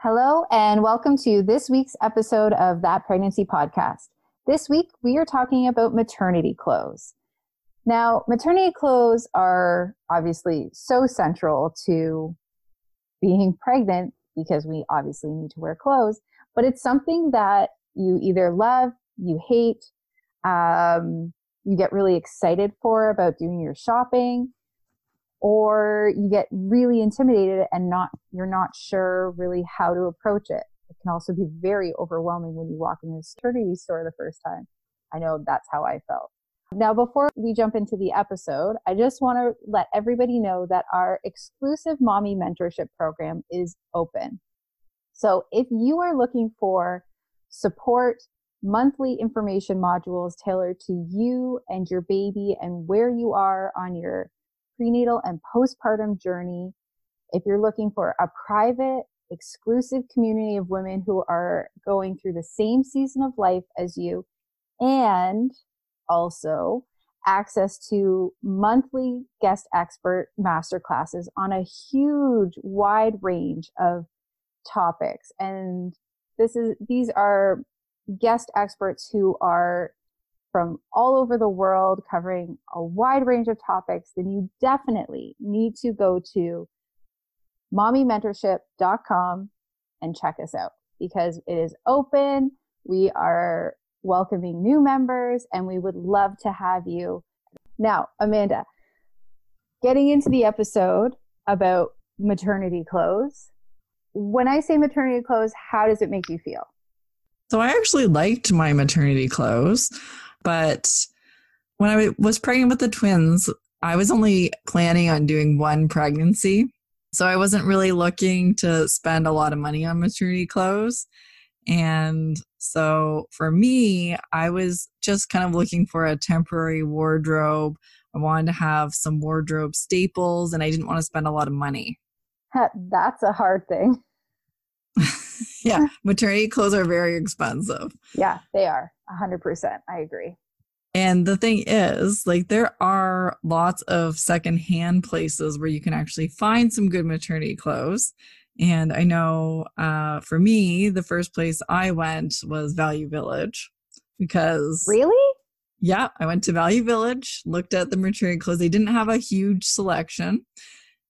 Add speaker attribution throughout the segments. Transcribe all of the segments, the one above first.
Speaker 1: Hello, and welcome to this week's episode of That Pregnancy Podcast. This week, we are talking about maternity clothes. Now, maternity clothes are obviously so central to being pregnant because we obviously need to wear clothes, but it's something that you either love, you hate, um, you get really excited for about doing your shopping, or you get really intimidated and not you're not sure really how to approach it. It can also be very overwhelming when you walk in a maternity store the first time. I know that's how I felt. Now, before we jump into the episode, I just want to let everybody know that our exclusive mommy mentorship program is open. So if you are looking for support, monthly information modules tailored to you and your baby and where you are on your prenatal and postpartum journey, if you're looking for a private, exclusive community of women who are going through the same season of life as you, and also access to monthly guest expert master classes on a huge, wide range of topics. And this is, these are guest experts who are from all over the world covering a wide range of topics, then you definitely need to go to mommymentorship.com and check us out because it is open. We are welcoming new members and we would love to have you. Now, Amanda, getting into the episode about maternity clothes. When I say maternity clothes, how does it make you feel?
Speaker 2: So I actually liked my maternity clothes. But when I was pregnant with the twins, I was only planning on doing one pregnancy. So I wasn't really looking to spend a lot of money on maternity clothes. And so for me, I was just kind of looking for a temporary wardrobe. I wanted to have some wardrobe staples and I didn't want to spend a lot of money.
Speaker 1: That's a hard thing.
Speaker 2: yeah, maternity clothes are very expensive.
Speaker 1: Yeah, they are. 100%. I agree.
Speaker 2: And the thing is, like, there are lots of secondhand places where you can actually find some good maternity clothes. And I know uh, for me, the first place I went was Value Village because.
Speaker 1: Really?
Speaker 2: Yeah, I went to Value Village, looked at the maternity clothes. They didn't have a huge selection.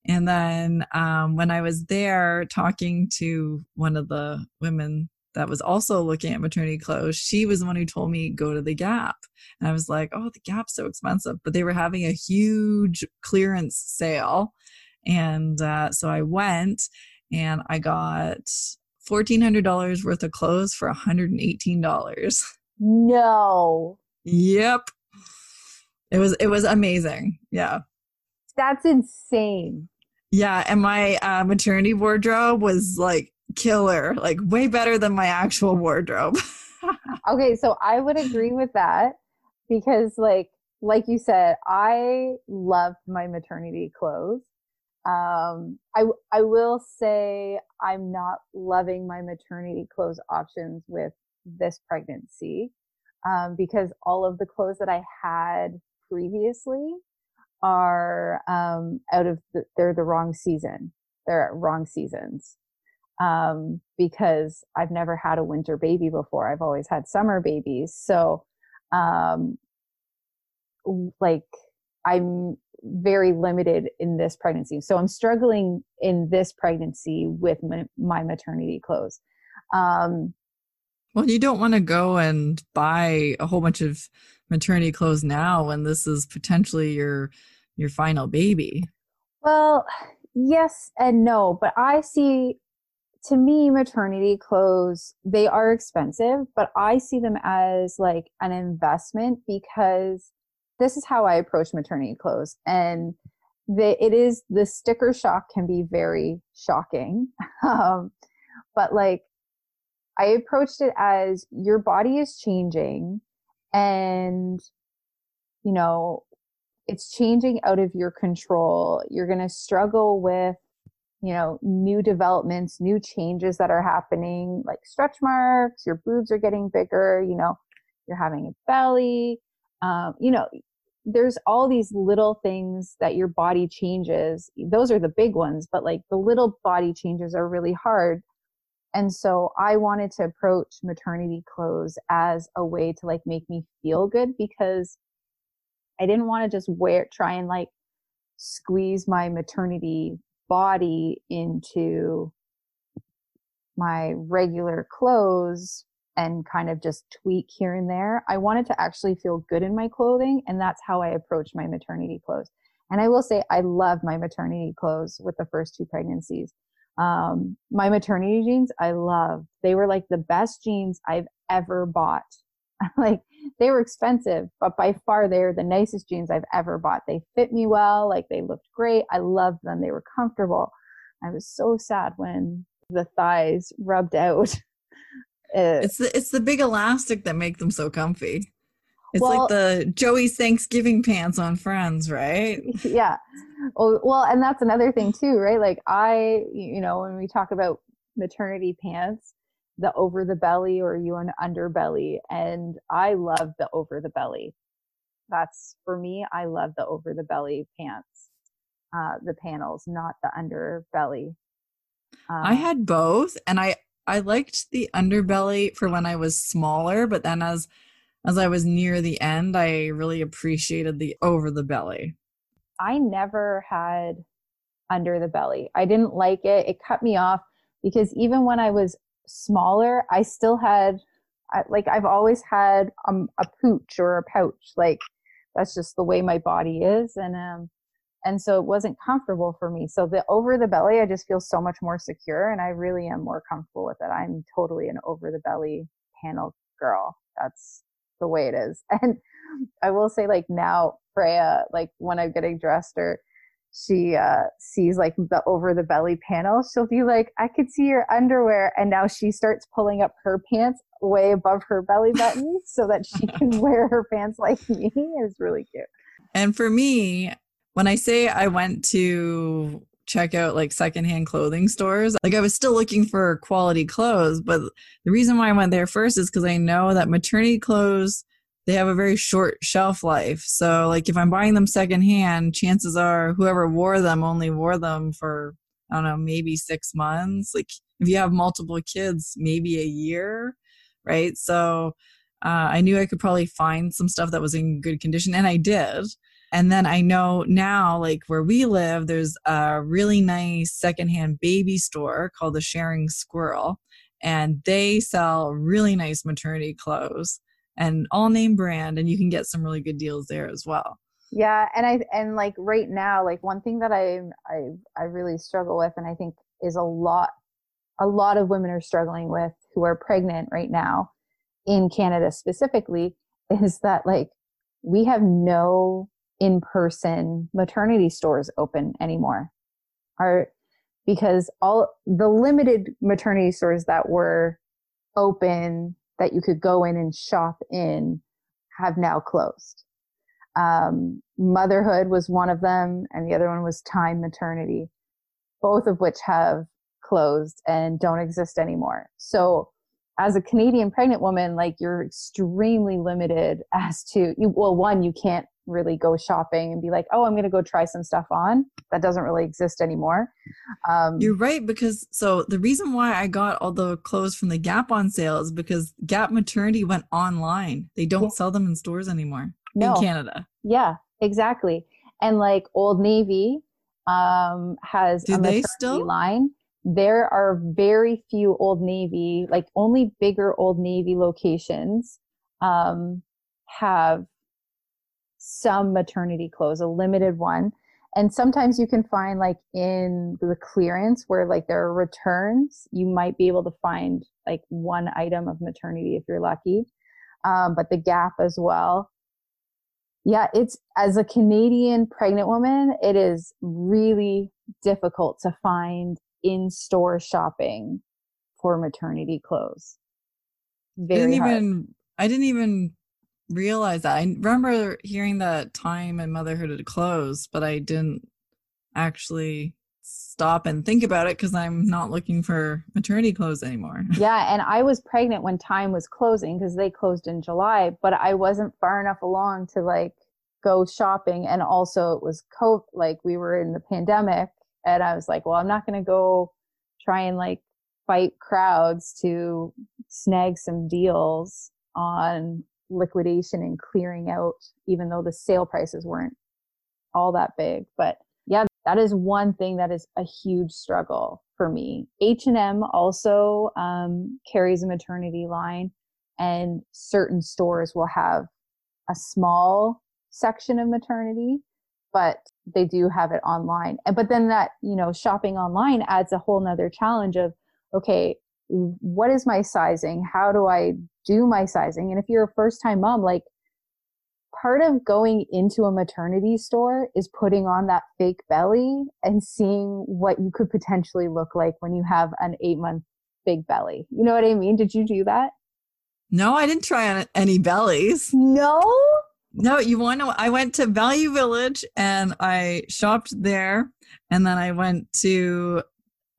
Speaker 2: And then um, when I was there talking to one of the women that was also looking at maternity clothes, she was the one who told me go to the Gap. And I was like, oh, the Gap's so expensive. But they were having a huge clearance sale. And uh, so I went and I got $1,400 worth of clothes for $118.
Speaker 1: No.
Speaker 2: Yep. It was it was amazing. Yeah.
Speaker 1: That's insane.
Speaker 2: Yeah, and my uh, maternity wardrobe was like killer, like way better than my actual wardrobe.
Speaker 1: okay, so I would agree with that because like like you said, I loved my maternity clothes. Um, I I will say I'm not loving my maternity clothes options with this pregnancy um, because all of the clothes that I had previously are um, out of the, they're the wrong season. They're at wrong seasons um, because I've never had a winter baby before. I've always had summer babies. So, um, like, I'm very limited in this pregnancy. So I'm struggling in this pregnancy with my, my maternity clothes. Um,
Speaker 2: well, you don't want to go and buy a whole bunch of maternity clothes now when this is potentially your your final baby.
Speaker 1: Well, yes and no, but I see to me maternity clothes they are expensive, but I see them as like an investment because this is how I approach maternity clothes and the, it is the sticker shock can be very shocking. um, but like I approached it as your body is changing and you know it's changing out of your control. You're going to struggle with you know new developments, new changes that are happening like stretch marks, your boobs are getting bigger, you know, you're having a belly. Um, you know, there's all these little things that your body changes. Those are the big ones, but like the little body changes are really hard and so I wanted to approach maternity clothes as a way to like make me feel good because I didn't want to just wear, try and like squeeze my maternity body into my regular clothes and kind of just tweak here and there. I wanted to actually feel good in my clothing. And that's how I approach my maternity clothes. And I will say I love my maternity clothes with the first two pregnancies. Um, my maternity jeans, I love. They were like the best jeans I've ever bought. like they were expensive, but by far they're the nicest jeans I've ever bought. They fit me well, like they looked great. I loved them. They were comfortable. I was so sad when the thighs rubbed out.
Speaker 2: it's the it's the big elastic that make them so comfy. It's well, like the Joey's Thanksgiving pants on Friends, right?
Speaker 1: Yeah. Oh, well, and that's another thing too, right? Like I, you know, when we talk about maternity pants, the over the belly or you an underbelly, and I love the over the belly. That's for me. I love the over the belly pants, uh, the panels, not the underbelly.
Speaker 2: Um, I had both, and I I liked the underbelly for when I was smaller, but then as as I was near the end, I really appreciated the over the belly.
Speaker 1: I never had under the belly. I didn't like it. It cut me off because even when I was smaller, I still had like I've always had um, a pooch or a pouch. Like that's just the way my body is, and um, and so it wasn't comfortable for me. So the over the belly, I just feel so much more secure, and I really am more comfortable with it. I'm totally an over the belly panel girl. That's the way it is. And I will say, like now, Freya, like when I'm getting dressed or she uh, sees like the over the belly panel, she'll be like, I could see your underwear. And now she starts pulling up her pants way above her belly button so that she can wear her pants like me. It's really cute.
Speaker 2: And for me, when I say I went to check out like secondhand clothing stores. Like I was still looking for quality clothes, but the reason why I went there first is because I know that maternity clothes they have a very short shelf life. So like if I'm buying them secondhand, chances are whoever wore them only wore them for I don't know, maybe six months. Like if you have multiple kids, maybe a year, right? So uh, I knew I could probably find some stuff that was in good condition, and I did. And then I know now, like where we live, there's a really nice secondhand baby store called the Sharing Squirrel, and they sell really nice maternity clothes and all name brand, and you can get some really good deals there as well.
Speaker 1: Yeah, and I and like right now, like one thing that I I I really struggle with, and I think is a lot a lot of women are struggling with who are pregnant right now in Canada specifically is that like we have no in-person maternity stores open anymore. Are because all the limited maternity stores that were open that you could go in and shop in have now closed. Um, motherhood was one of them and the other one was Thyme maternity both of which have closed and don't exist anymore. So as a canadian pregnant woman like you're extremely limited as to you well one you can't really go shopping and be like, oh, I'm going to go try some stuff on. That doesn't really exist anymore.
Speaker 2: Um, You're right because so the reason why I got all the clothes from the Gap on sale is because Gap Maternity went online. They don't yeah. sell them in stores anymore no. in Canada.
Speaker 1: Yeah, exactly. And like Old Navy um, has
Speaker 2: Do
Speaker 1: a
Speaker 2: they
Speaker 1: maternity
Speaker 2: still?
Speaker 1: line. There are very few Old Navy, like only bigger Old Navy locations um, have some maternity clothes, a limited one. And sometimes you can find like in the clearance where like there are returns, you might be able to find like one item of maternity if you're lucky. Um, but the Gap as well. Yeah, it's as a Canadian pregnant woman, it is really difficult to find in store shopping for maternity clothes.
Speaker 2: I
Speaker 1: Very
Speaker 2: didn't
Speaker 1: hard.
Speaker 2: even I didn't even realize that. I remember hearing that Thyme and motherhood had closed, but I didn't actually stop and think about it because I'm not looking for maternity clothes anymore.
Speaker 1: yeah, and I was pregnant when Thyme was closing because they closed in July, but I wasn't far enough along to like go shopping. And also, it was COVID, like we were in the pandemic, and I was like, well, I'm not going to go try and like fight crowds to snag some deals on liquidation and clearing out, even though the sale prices weren't all that big. But yeah, that is one thing that is a huge struggle for me. H&M also um, carries a maternity line and certain stores will have a small section of maternity, but they do have it online. And, but then that, you know, shopping online adds a whole nother challenge of, okay, what is my sizing? How do I do my sizing? And if you're a first time mom, like part of going into a maternity store is putting on that fake belly and seeing what you could potentially look like when you have an eight month big belly. You know what I mean? Did you do that?
Speaker 2: No, I didn't try on any bellies.
Speaker 1: No.
Speaker 2: No, you want to? I went to Value Village and I shopped there, and then I went to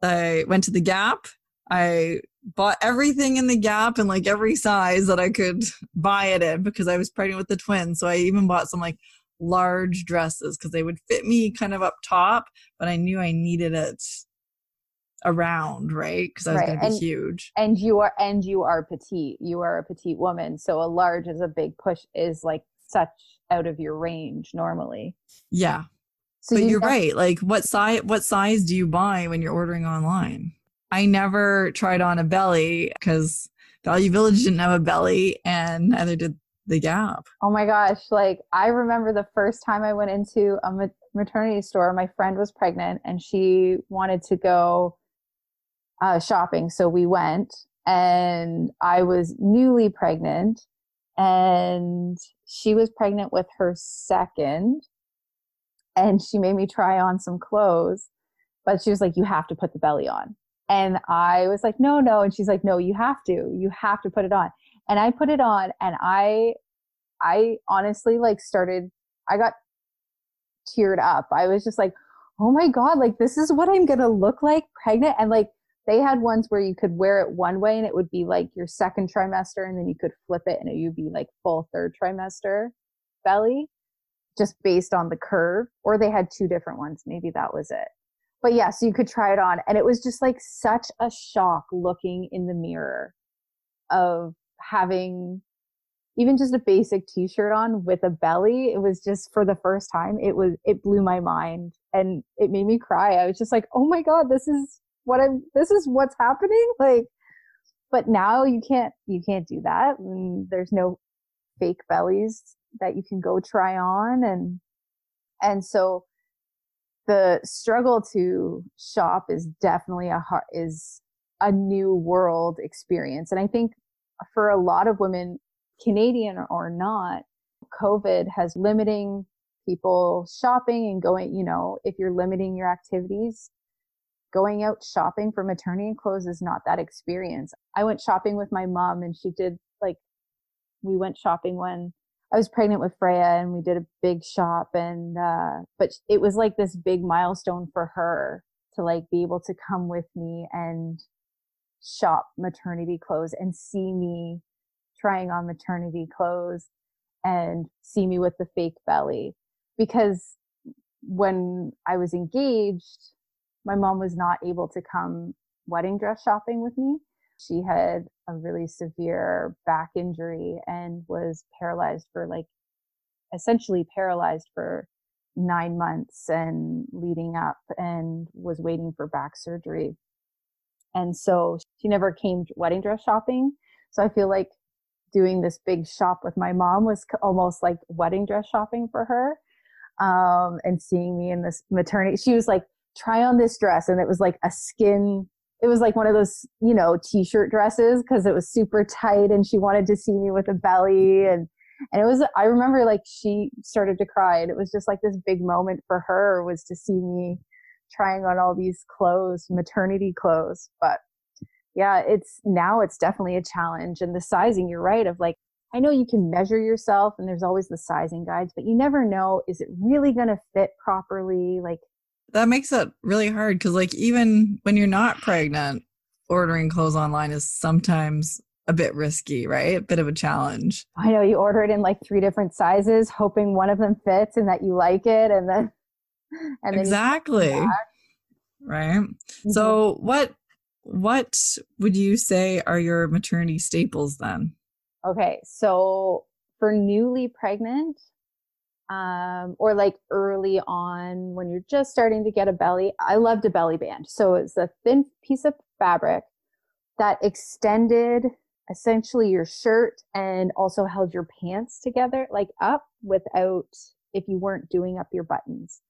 Speaker 2: I went to the Gap. I bought everything in the Gap and like every size that I could buy it in because I was pregnant with the twins. So I even bought some like large dresses because they would fit me kind of up top, but I knew I needed it around, right? Because I was
Speaker 1: Right,
Speaker 2: going to be
Speaker 1: and-
Speaker 2: huge.
Speaker 1: And you are and you are petite. You are a petite woman. So a large is a big push is like such out of your range normally.
Speaker 2: Yeah,
Speaker 1: So
Speaker 2: but
Speaker 1: you
Speaker 2: you're right. Like, what size? What size do you buy when you're ordering online? I never tried on a belly because Value Village didn't have a belly, and neither did the Gap.
Speaker 1: Oh my gosh. Like, I remember the first time I went into a ma- maternity store, my friend was pregnant and she wanted to go uh, shopping. So we went, and I was newly pregnant, and she was pregnant with her second. And she made me try on some clothes, but she was like, You have to put the belly on. And I was like, No, no. And she's like, No, you have to. You have to put it on. And I put it on, and I I honestly like started, I got teared up. I was just like, oh my God, like this is what I'm to look like pregnant. And like they had ones where you could wear it one way and it would be like your second trimester and then you could flip it and it would be like full third trimester belly just based on the curve. Or they had two different ones. Maybe that was it. But yeah, so you could try it on. And it was just like such a shock looking in the mirror of having even just a basic t-shirt on with a belly it was just for the first time it was it blew my mind and it made me cry i was just like oh my god this is what i'm this is what's happening like but now you can't you can't do that and there's no fake bellies that you can go try on and and so the struggle to shop is definitely a hard is a new world experience and i think for a lot of women Canadian or not, COVID has limiting people shopping and going, you know, if you're limiting your activities, going out shopping for maternity clothes is not that experience. I went shopping with my mom and she did like, we went shopping when I was pregnant with Freya and we did a big shop and, uh, but it was like this big milestone for her to like be able to come with me and shop maternity clothes and see me trying on maternity clothes and see me with the fake belly because when I was engaged, my mom was not able to come wedding dress shopping with me. She had a really severe back injury and was paralyzed for like essentially paralyzed for nine months and leading up and was waiting for back surgery. And so she never came wedding dress shopping. So I feel like doing this big shop with my mom was almost like wedding dress shopping for her. Um, and seeing me in this maternity, she was like, try on this dress. And it was like a skin, it was like one of those, you know, t-shirt dresses because it was super tight and she wanted to see me with a belly. And, and it was, I remember like she started to cry and it was just like this big moment for her was to see me trying on all these clothes, maternity clothes. But yeah, it's now it's definitely a challenge. And the sizing, you're right, of like, I know you can measure yourself and there's always the sizing guides, but you never know, is it really going to fit properly? Like,
Speaker 2: that makes it really hard because, like, even when you're not pregnant, ordering clothes online is sometimes a bit risky, right? A bit of a challenge.
Speaker 1: I know you order it in like three different sizes, hoping one of them fits and that you like it, and then
Speaker 2: and then exactly right. Mm-hmm. So, what what would you say are your maternity staples then?
Speaker 1: Okay, so for newly pregnant, um, or like early on when you're just starting to get a belly, I loved a belly band. So it's a thin piece of fabric that extended essentially your shirt and also held your pants together, like up without if you weren't doing up your buttons.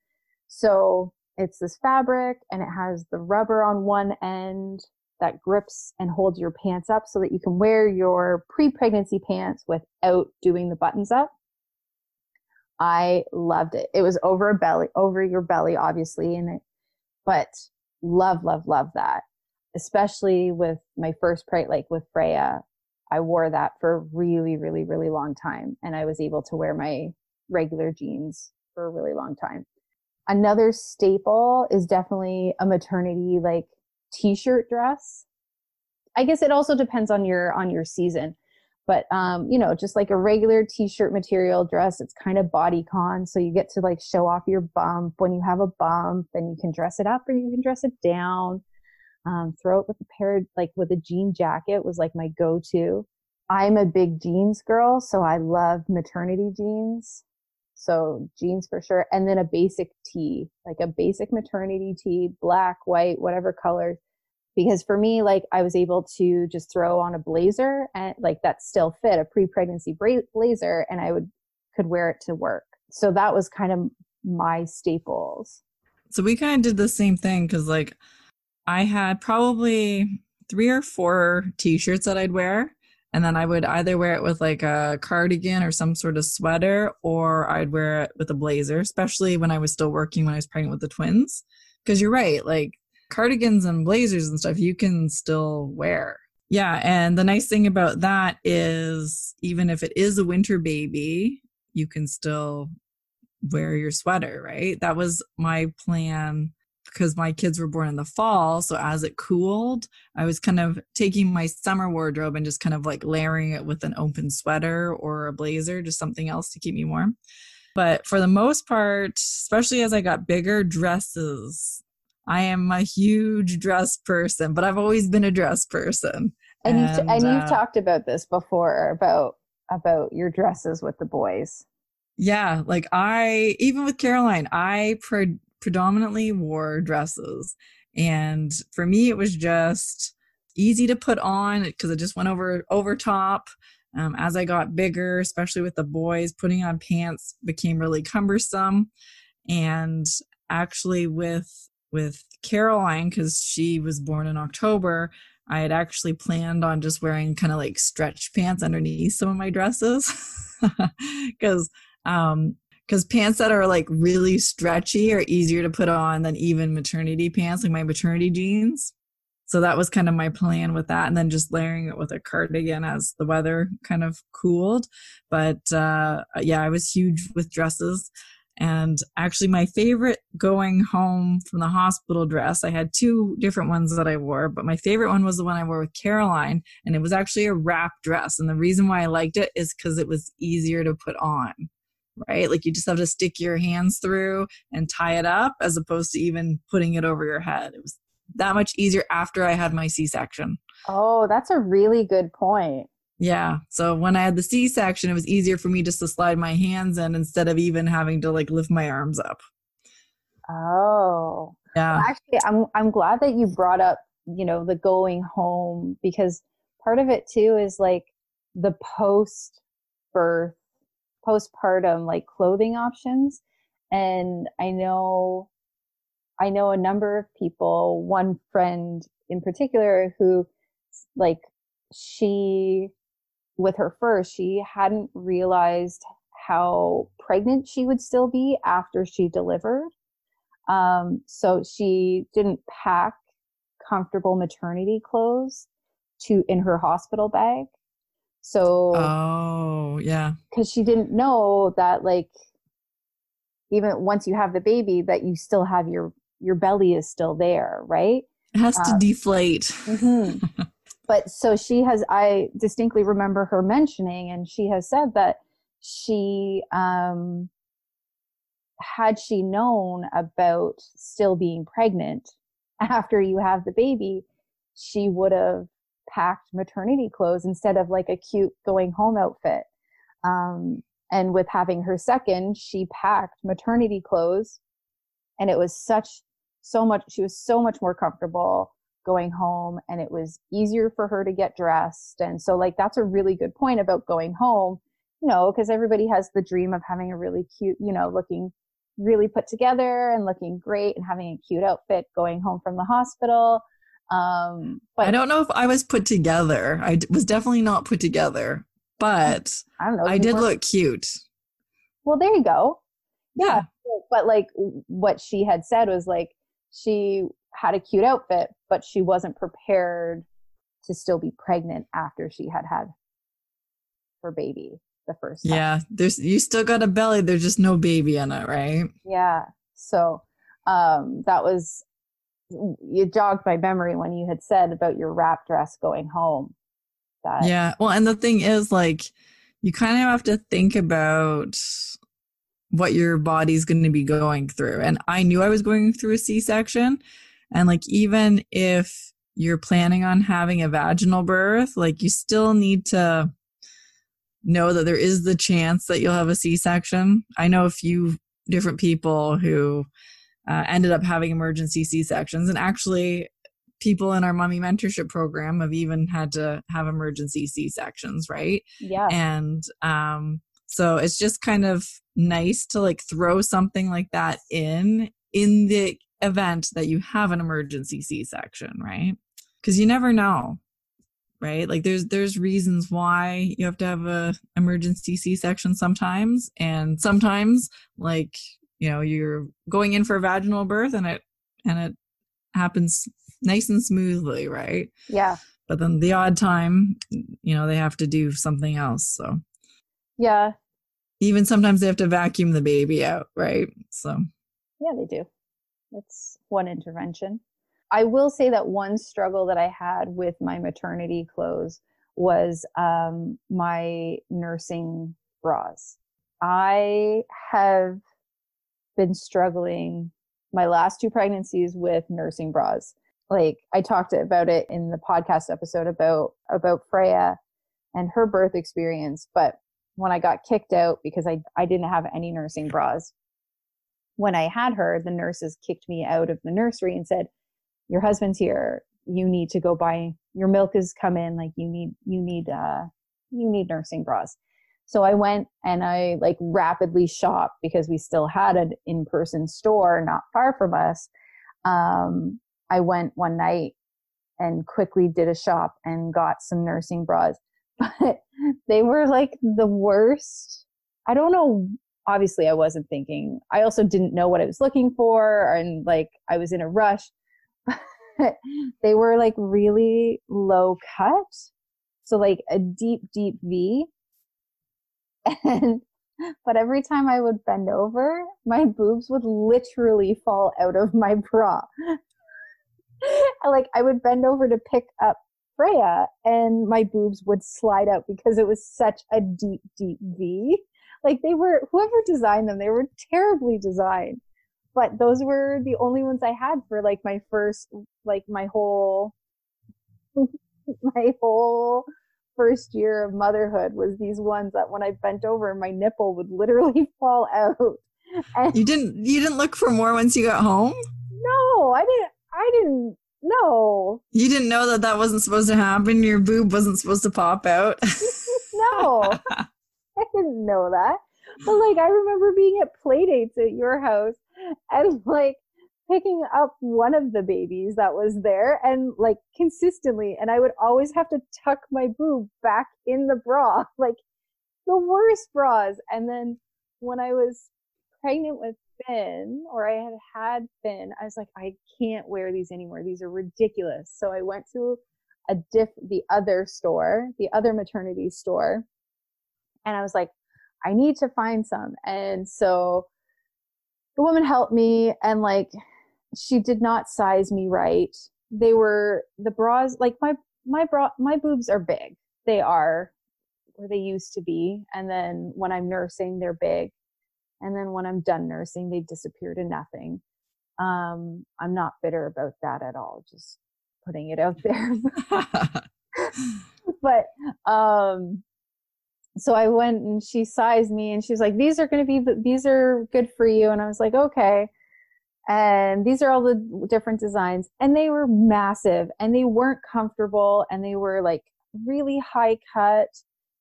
Speaker 1: So it's this fabric and it has the rubber on one end that grips and holds your pants up so that you can wear your pre-pregnancy pants without doing the buttons up. I loved it. It was over a belly, over your belly, obviously, and it, but love, love, love that. Especially with my first preg, like with Freya, I wore that for a really, really, really long time, and I was able to wear my regular jeans for a really long time. Another staple is definitely a maternity like t-shirt dress. I guess it also depends on your on your season. But um, you know, just like a regular t-shirt material dress, it's kind of body con so you get to like show off your bump when you have a bump, and you can dress it up or you can dress it down. Um, throw it with a pair like with a jean jacket was like my go-to. I'm a big jeans girl, so I love maternity jeans. So jeans for sure. And then a basic tee, like a basic maternity tee, black, white, whatever color. Because for me, like I was able to just throw on a blazer and like that still fit a pre-pregnancy blazer and I would could wear it to work. So that was kind of my staples.
Speaker 2: So we kind of did the same thing because like I had probably three or four t-shirts that I'd wear and then I would either wear it with like a cardigan or some sort of sweater, or I'd wear it with a blazer, especially when I was still working when I was pregnant with the twins. Because you're right, like cardigans and blazers and stuff, you can still wear. Yeah. And the nice thing about that is even if it is a winter baby, you can still wear your sweater, right? That was my plan because my kids were born in the fall. So as it cooled, I was kind of taking my summer wardrobe and just kind of like layering it with an open sweater or a blazer, just something else to keep me warm. But for the most part, especially as I got bigger, dresses. I am a huge dress person, but I've always been a dress person.
Speaker 1: And, and, you've, and you've uh, talked about this before about about your dresses with the boys.
Speaker 2: Yeah, like I even with Caroline, I pre- predominantly wore dresses. And for me, it was just easy to put on because it just went over over top. Um, as I got bigger, especially with the boys, putting on pants became really cumbersome. And actually, with with Caroline, because she was born in October, I had actually planned on just wearing kind of like stretch pants underneath some of my dresses because um, because pants that are like really stretchy are easier to put on than even maternity pants, like my maternity jeans. So that was kind of my plan with that. And then just layering it with a cardigan as the weather kind of cooled. But uh, yeah, I was huge with dresses. And actually, my favorite going home from the hospital dress, I had two different ones that I wore, but my favorite one was the one I wore with Caroline. And it was actually a wrap dress. And the reason why I liked it is because it was easier to put on right? Like you just have to stick your hands through and tie it up as opposed to even putting it over your head. It was that much easier after I had my C section.
Speaker 1: Oh, that's a really good point.
Speaker 2: Yeah. So when I had the C section, it was easier for me just to slide my hands in instead of even having to like lift my arms up.
Speaker 1: Oh.
Speaker 2: Yeah.
Speaker 1: Well, actually, I'm I'm glad that you brought up, you know, the going home because part of it too is like the post birth, postpartum like clothing options. And I know I know a number of people, one friend in particular who like she with her first, she hadn't realized how pregnant she would still be after she delivered. Um, so she didn't pack comfortable maternity clothes to in her hospital bag. So
Speaker 2: Oh, yeah.
Speaker 1: because she didn't know that like even once you have the baby that you still have your your belly is still there, right?
Speaker 2: It has to
Speaker 1: Uh,
Speaker 2: deflate.
Speaker 1: Mhm. but so she has i distinctly remember her mentioning and she has said that she um had she known about still being pregnant after you have the baby she would have packed maternity clothes instead of like a cute going home outfit. Um and with having her second she packed maternity clothes and it was such so much she was so much more comfortable going home and it was easier for her to get dressed and so like that's a really good point about going home you know because everybody has the dream of having a really cute you know looking really put together and looking great and having a cute outfit going home from the hospital um but
Speaker 2: I don't know if I was put together. I d- was definitely not put together, but
Speaker 1: i don't know
Speaker 2: I did
Speaker 1: were-
Speaker 2: look cute.
Speaker 1: well there you go
Speaker 2: Yeah.
Speaker 1: but like what she had said was like she had a cute outfit but she wasn't prepared to still be pregnant after she had had her baby the first time.
Speaker 2: Yeah. There's you still got a belly. There's just no baby in it, right?
Speaker 1: Yeah. So um that was you jogged my memory when you had said about your wrap dress going home. That
Speaker 2: Yeah. Well, and the thing is, like, you kind of have to think about what your body's going to be going through. And I knew I was going through a C section. And, like, even if you're planning on having a vaginal birth, like, you still need to know that there is the chance that you'll have a C section. I know a few different people who uh, ended up having emergency C sections. And actually, people in our mommy mentorship program have even had to have emergency C sections, right?
Speaker 1: yeah.
Speaker 2: And um, so it's just kind of nice to like throw something like that in in the event that you have an emergency C section, right? Because you never know, right? Like there's there's reasons why you have to have a emergency C section sometimes, and sometimes like you know you're going in for a vaginal birth and it and it happens nice and smoothly, right?
Speaker 1: yeah.
Speaker 2: But then the odd time, you know, they have to do something else. So
Speaker 1: Yeah.
Speaker 2: even sometimes they have to vacuum the baby out, right? So
Speaker 1: Yeah, they do. That's one intervention. I will say that one struggle that I had with my maternity clothes was um, my nursing bras. I have been struggling my last two pregnancies with nursing bras. Like I talked about it in the podcast episode about about Freya and her birth experience, but when I got kicked out because I I didn't have any nursing bras, when I had her, the nurses kicked me out of the nursery and said, "Your husband's here. You need to go buy your milk has come in. Like you need you need uh you need nursing bras." So I went and I like rapidly shopped because we still had an in-person store not far from us. Um, I went one night and quickly did a shop and got some nursing bras, but they were like the worst. I don't know obviously I wasn't thinking. I also didn't know what I was looking for and like I was in a rush. They were like really low cut. So like a deep, deep V. And but every time I would bend over, my boobs would literally fall out of my bra. like I would bend over to pick up Freya and my boobs would slide out because it was such a deep, deep V like they were whoever designed them they were terribly designed but those were the only ones i had for like my first like my whole my whole first year of motherhood was these ones that when I bent over, my nipple would literally fall out.
Speaker 2: And you didn't you didn't look for more once you got home?
Speaker 1: No, I didn't. I didn't. No.
Speaker 2: You didn't know that that wasn't supposed to happen. Your boob wasn't supposed to pop out.
Speaker 1: no, I didn't know that. But like, I remember being at play dates at your house and like picking up one of the babies that was there and like consistently and I would always have to tuck my boob back in the bra like the worst bras. And then when I was pregnant with Finn or I had had Finn I was like I can't wear these anymore. These are ridiculous. So I went to a diff the other store the other maternity store and I was like I need to find some and so the woman helped me and like she did not size me right. They were the bras like my my bra my boobs are big. They are where they used to be. And then when I'm nursing, they're big. And then when I'm done nursing, they disappear to nothing. Um, I'm not bitter about that at all. Just putting it out there. but um, so I went and she sized me and she's like, these are going to be, these are good for you. And I was like, okay. And these are all the different designs. And they were massive and they weren't comfortable and they were like really high cut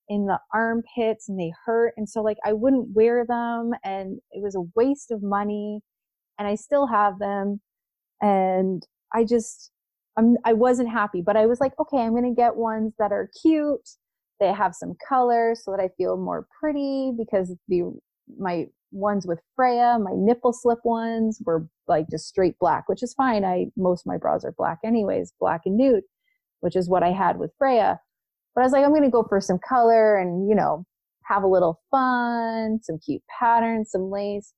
Speaker 1: in the armpits and they hurt. And so like I wouldn't wear them and it was a waste of money and I still have them. And I just I'm I wasn't happy but I was like okay I'm going to get ones that are cute they have some color so that I feel more pretty because the my ones with Freya, my nipple slip ones were like just straight black, which is fine. I most my bras are black anyways, black and nude, which is what I had with Freya. But I was like, I'm gonna go for some color and you know have a little fun, some cute patterns, some lace.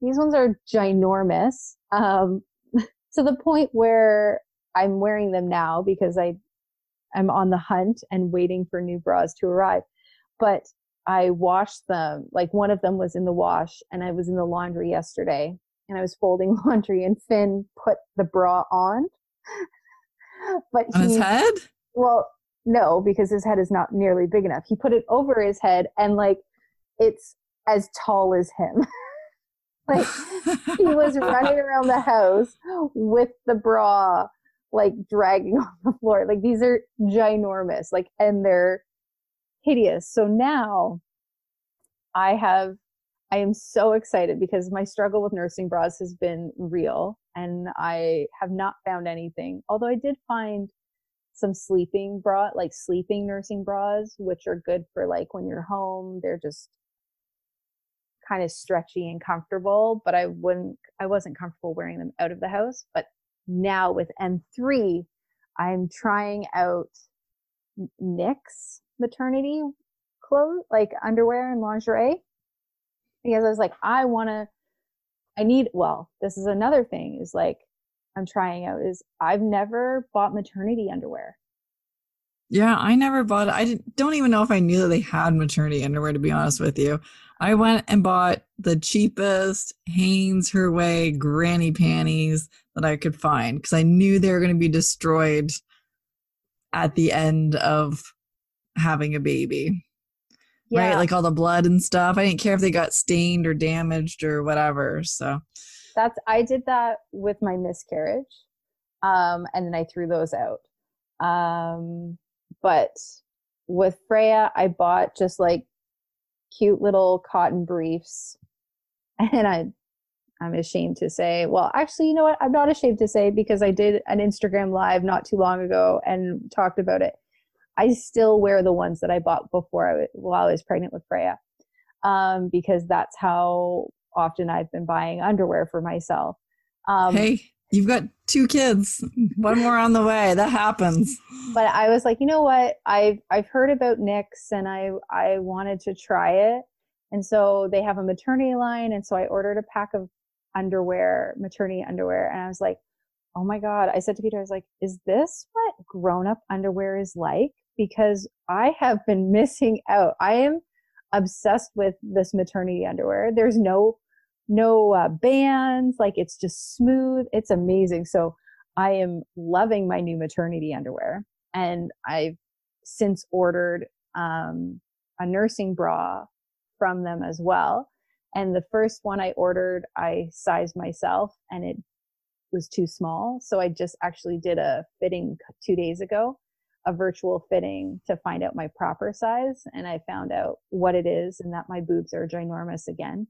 Speaker 1: These ones are ginormous, um, to the point where I'm wearing them now because I I'm on the hunt and waiting for new bras to arrive. But I washed them. Like one of them was in the wash and I was in the laundry yesterday and I was folding laundry and Finn put the bra on.
Speaker 2: but on he, his head?
Speaker 1: Well, no, because his head is not nearly big enough. He put it over his head and like it's as tall as him. like he was running around the house with the bra like dragging on the floor. Like these are ginormous. Like and they're hideous. So now I have, I am so excited because my struggle with nursing bras has been real and I have not found anything. Although I did find some sleeping bra, like sleeping nursing bras, which are good for like when you're home. They're just kind of stretchy and comfortable, but I wouldn't, I wasn't comfortable wearing them out of the house. But now with M3, I'm trying out Knix maternity clothes, like underwear and lingerie. Because I was like, I want to, I need, well, this is another thing is like, I'm trying out is I've never bought maternity underwear.
Speaker 2: Yeah, I never bought it. I don't even know if I knew that they had maternity underwear, to be honest with you. I went and bought the cheapest Hanes Her Way granny panties that I could find because I knew they were going to be destroyed at the end of having a baby. Yeah. Right? Like all the blood and stuff. I didn't care if they got stained or damaged or whatever. So
Speaker 1: that's I did that with my miscarriage. Um, and then I threw those out. Um, but with Freya, I bought just like cute little cotton briefs. And I I'm ashamed to say, well, actually, you know what? I'm not ashamed to say because I did an Instagram live not too long ago and talked about it. I still wear the ones that I bought before I while I was pregnant with Freya, um, because that's how often I've been buying underwear for myself.
Speaker 2: Um, hey, you've got two kids, one more on the way. That happens.
Speaker 1: But I was like, you know what? I've I've heard about Knix, and I I wanted to try it, and so they have a maternity line, and so I ordered a pack of underwear, maternity underwear, and I was like, oh my god! I said to Peter, I was like, is this what grown up underwear is like? because I have been missing out. I am obsessed with this maternity underwear. There's no no uh, bands, like it's just smooth. It's amazing. So I am loving my new maternity underwear, and I've since ordered um, a nursing bra from them as well. And the first one I ordered, I sized myself and it was too small. So I just actually did a fitting two days ago, a virtual fitting to find out my proper size. And I found out what it is and that my boobs are ginormous again.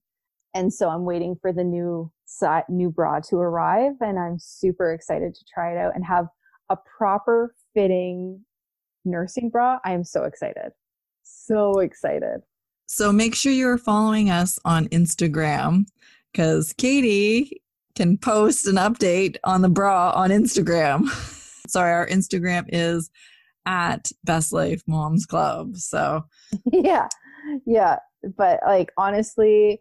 Speaker 1: And so I'm waiting for the new new bra to arrive and I'm super excited to try it out and have a proper fitting nursing bra. I am so excited. So excited.
Speaker 2: So make sure you're following us on Instagram because Katie can post an update on the bra on Instagram. Sorry, our Instagram is at Best Life Moms Club. So,
Speaker 1: yeah, yeah. But like, honestly,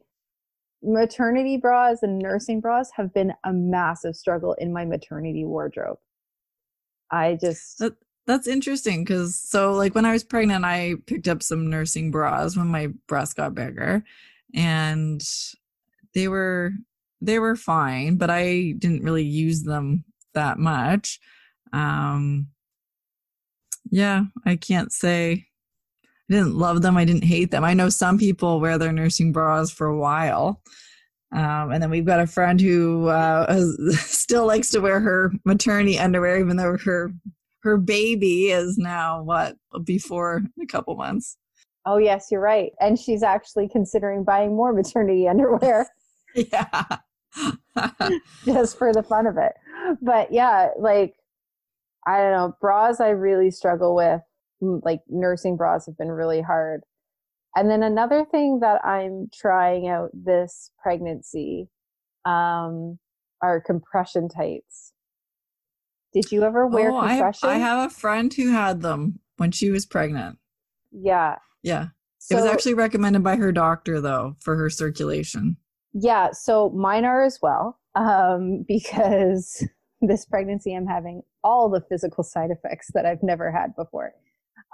Speaker 1: maternity bras and nursing bras have been a massive struggle in my maternity wardrobe. I just.
Speaker 2: That, that's interesting because so like when I was pregnant, I picked up some nursing bras when my breast got bigger, and they were they were fine, but I didn't really use them that much. Um, yeah, I can't say I didn't love them. I didn't hate them. I know some people wear their nursing bras for a while. Um, and then we've got a friend who uh, has, still likes to wear her maternity underwear, even though her her baby is now what before a couple months.
Speaker 1: Oh yes, you're right. And she's actually considering buying more maternity underwear.
Speaker 2: yeah.
Speaker 1: Just for the fun of it. But yeah, like I don't know, bras I really struggle with. Like nursing bras have been really hard. And then another thing that I'm trying out this pregnancy um, are compression tights. Did you ever wear oh, compression?
Speaker 2: I have, I have a friend who had them when she was pregnant.
Speaker 1: Yeah.
Speaker 2: Yeah. So, it was actually recommended by her doctor though for her circulation.
Speaker 1: Yeah, so mine are as well um, because this pregnancy I'm having all the physical side effects that I've never had before.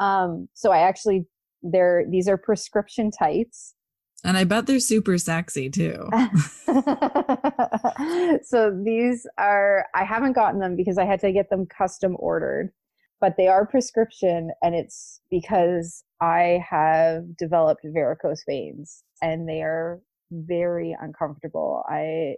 Speaker 1: Um, so I actually they're these are prescription tights
Speaker 2: and I bet they're super sexy too.
Speaker 1: so these are, I haven't gotten them because I had to get them custom ordered, but they are prescription and it's because I have developed varicose veins and they are very uncomfortable. I,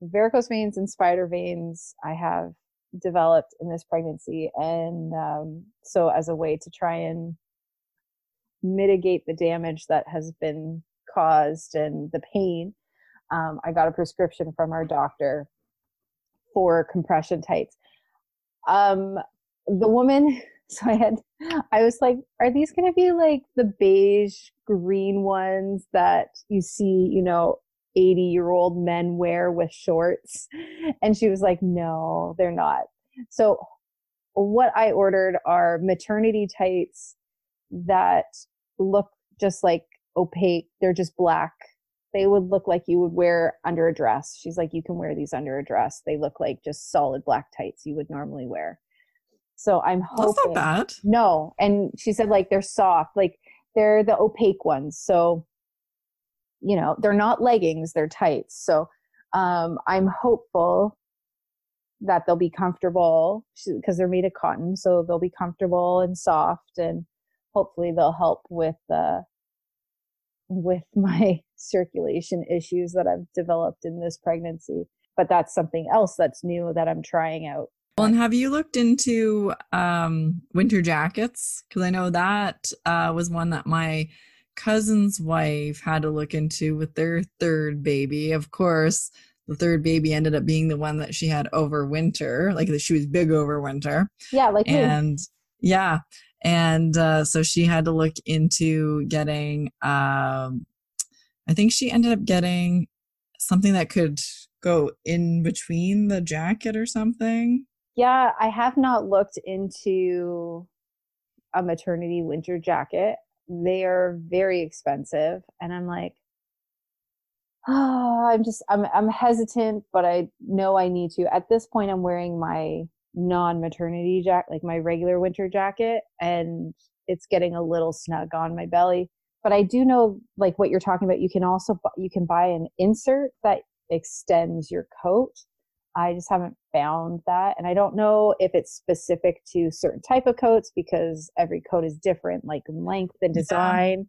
Speaker 1: varicose veins and spider veins, I have developed in this pregnancy. And um, so as a way to try and mitigate the damage that has been caused and the pain, um, I got a prescription from our doctor for compression tights. Um, the woman, so I had, I was like, are these going to be like the beige green ones that you see, you know, 80 year old men wear with shorts? And she was like, no, they're not. So what I ordered are maternity tights that look just like opaque. They're just black. They would look like you would wear under a dress. She's like, you can wear these under a dress. They look like just solid black tights you would normally wear. So I'm hoping.
Speaker 2: That's not bad.
Speaker 1: No. And she said, like, they're soft. Like, they're the opaque ones. So, you know, they're not leggings, they're tights. So um, I'm hopeful that they'll be comfortable because they're made of cotton. So they'll be comfortable and soft and hopefully they'll help with uh, with my circulation issues that I've developed in this pregnancy. But that's something else that's new that I'm trying out.
Speaker 2: Well, and have you looked into um, winter jackets? Because I know that uh, was one that my cousin's wife had to look into with their third baby. Of course, the third baby ended up being the one that she had over winter, like that she was big over winter.
Speaker 1: Yeah, like
Speaker 2: and me. yeah, and uh, so she had to look into getting um, i think she ended up getting something that could go in between the jacket or something
Speaker 1: yeah i have not looked into a maternity winter jacket they are very expensive and i'm like oh, i'm just i'm i'm hesitant but i know i need to at this point i'm wearing my non-maternity jacket, like my regular winter jacket, and it's getting a little snug on my belly. But I do know, like what you're talking about, you can also you can buy an insert that extends your coat. I just haven't found that. And I don't know if it's specific to certain type of coats because every coat is different, like length and design.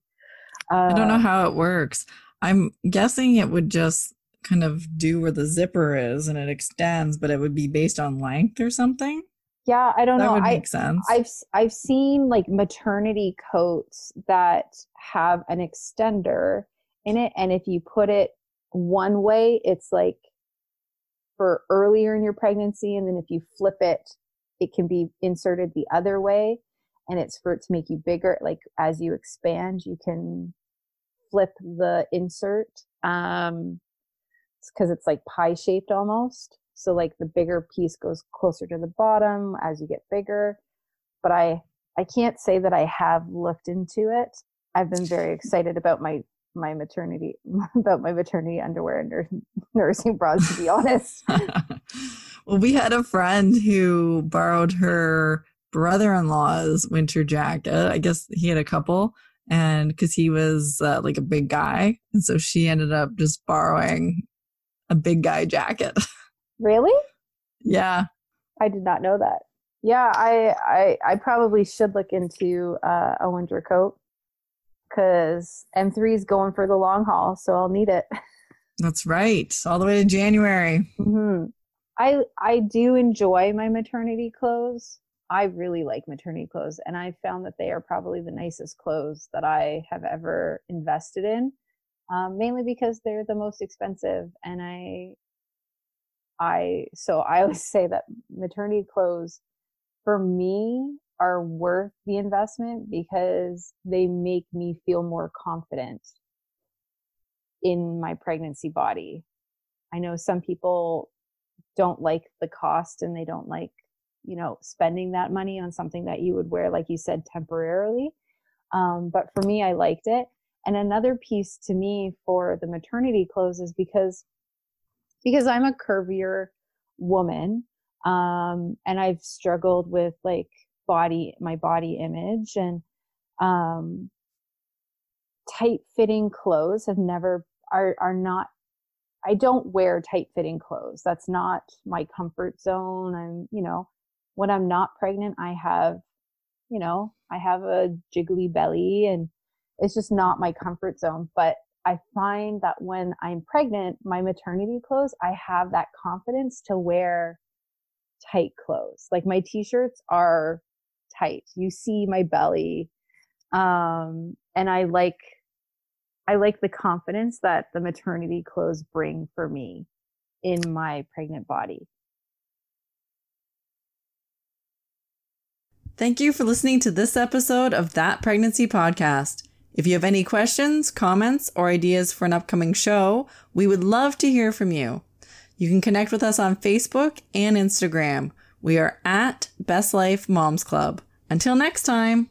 Speaker 2: Yeah. Uh, I don't know uh, how it works. I'm guessing it would just kind of do where the zipper is and it extends, but it would be based on length or something.
Speaker 1: Yeah, I don't know.
Speaker 2: that
Speaker 1: know.
Speaker 2: Would make
Speaker 1: I,
Speaker 2: sense.
Speaker 1: I've I've seen like maternity coats that have an extender in it, and if you put it one way, it's like for earlier in your pregnancy, and then if you flip it, it can be inserted the other way, and it's for it to make you bigger. Like as you expand, you can flip the insert. Um, it's because it's like pie shaped almost. So like the bigger piece goes closer to the bottom as you get bigger. But I I can't say that I have looked into it. I've been very excited about my my maternity about my maternity underwear and nursing bras to be honest.
Speaker 2: well, we had a friend who borrowed her brother-in-law's winter jacket. I guess he had a couple and because he was uh, like a big guy and so she ended up just borrowing a big guy jacket.
Speaker 1: Really?
Speaker 2: yeah.
Speaker 1: I did not know that. Yeah, I I, I probably should look into uh, a winter coat because M3 is going for the long haul, so I'll need it.
Speaker 2: That's right, all the way to January.
Speaker 1: Mm-hmm. I I do enjoy my maternity clothes. I really like maternity clothes, and I found that they are probably the nicest clothes that I have ever invested in um, mainly because they're the most expensive. And I, I, so I always say that maternity clothes for me are worth the investment because they make me feel more confident in my pregnancy body. I know some people don't like the cost and they don't like, you know, spending that money on something that you would wear, like you said, temporarily. Um, but for me, I liked it. And another piece to me for the maternity clothes is because because I'm a curvier woman um, and I've struggled with like body my body image and um, tight fitting clothes have never are are not I don't wear tight fitting clothes. That's not my comfort zone. I'm, you know, when I'm not pregnant, I have, you know, I have a jiggly belly and it's just not my comfort zone. But I find that when I'm pregnant, my maternity clothes, I have that confidence to wear tight clothes. Like my t-shirts are tight. You see my belly. Um, and I like, I like the confidence that the maternity clothes bring for me in my pregnant body.
Speaker 2: Thank you for listening to this episode of That Pregnancy Podcast. If you have any questions, comments, or ideas for an upcoming show, we would love to hear from you. You can connect with us on Facebook and Instagram. We are at Best Life Moms Club. Until next time.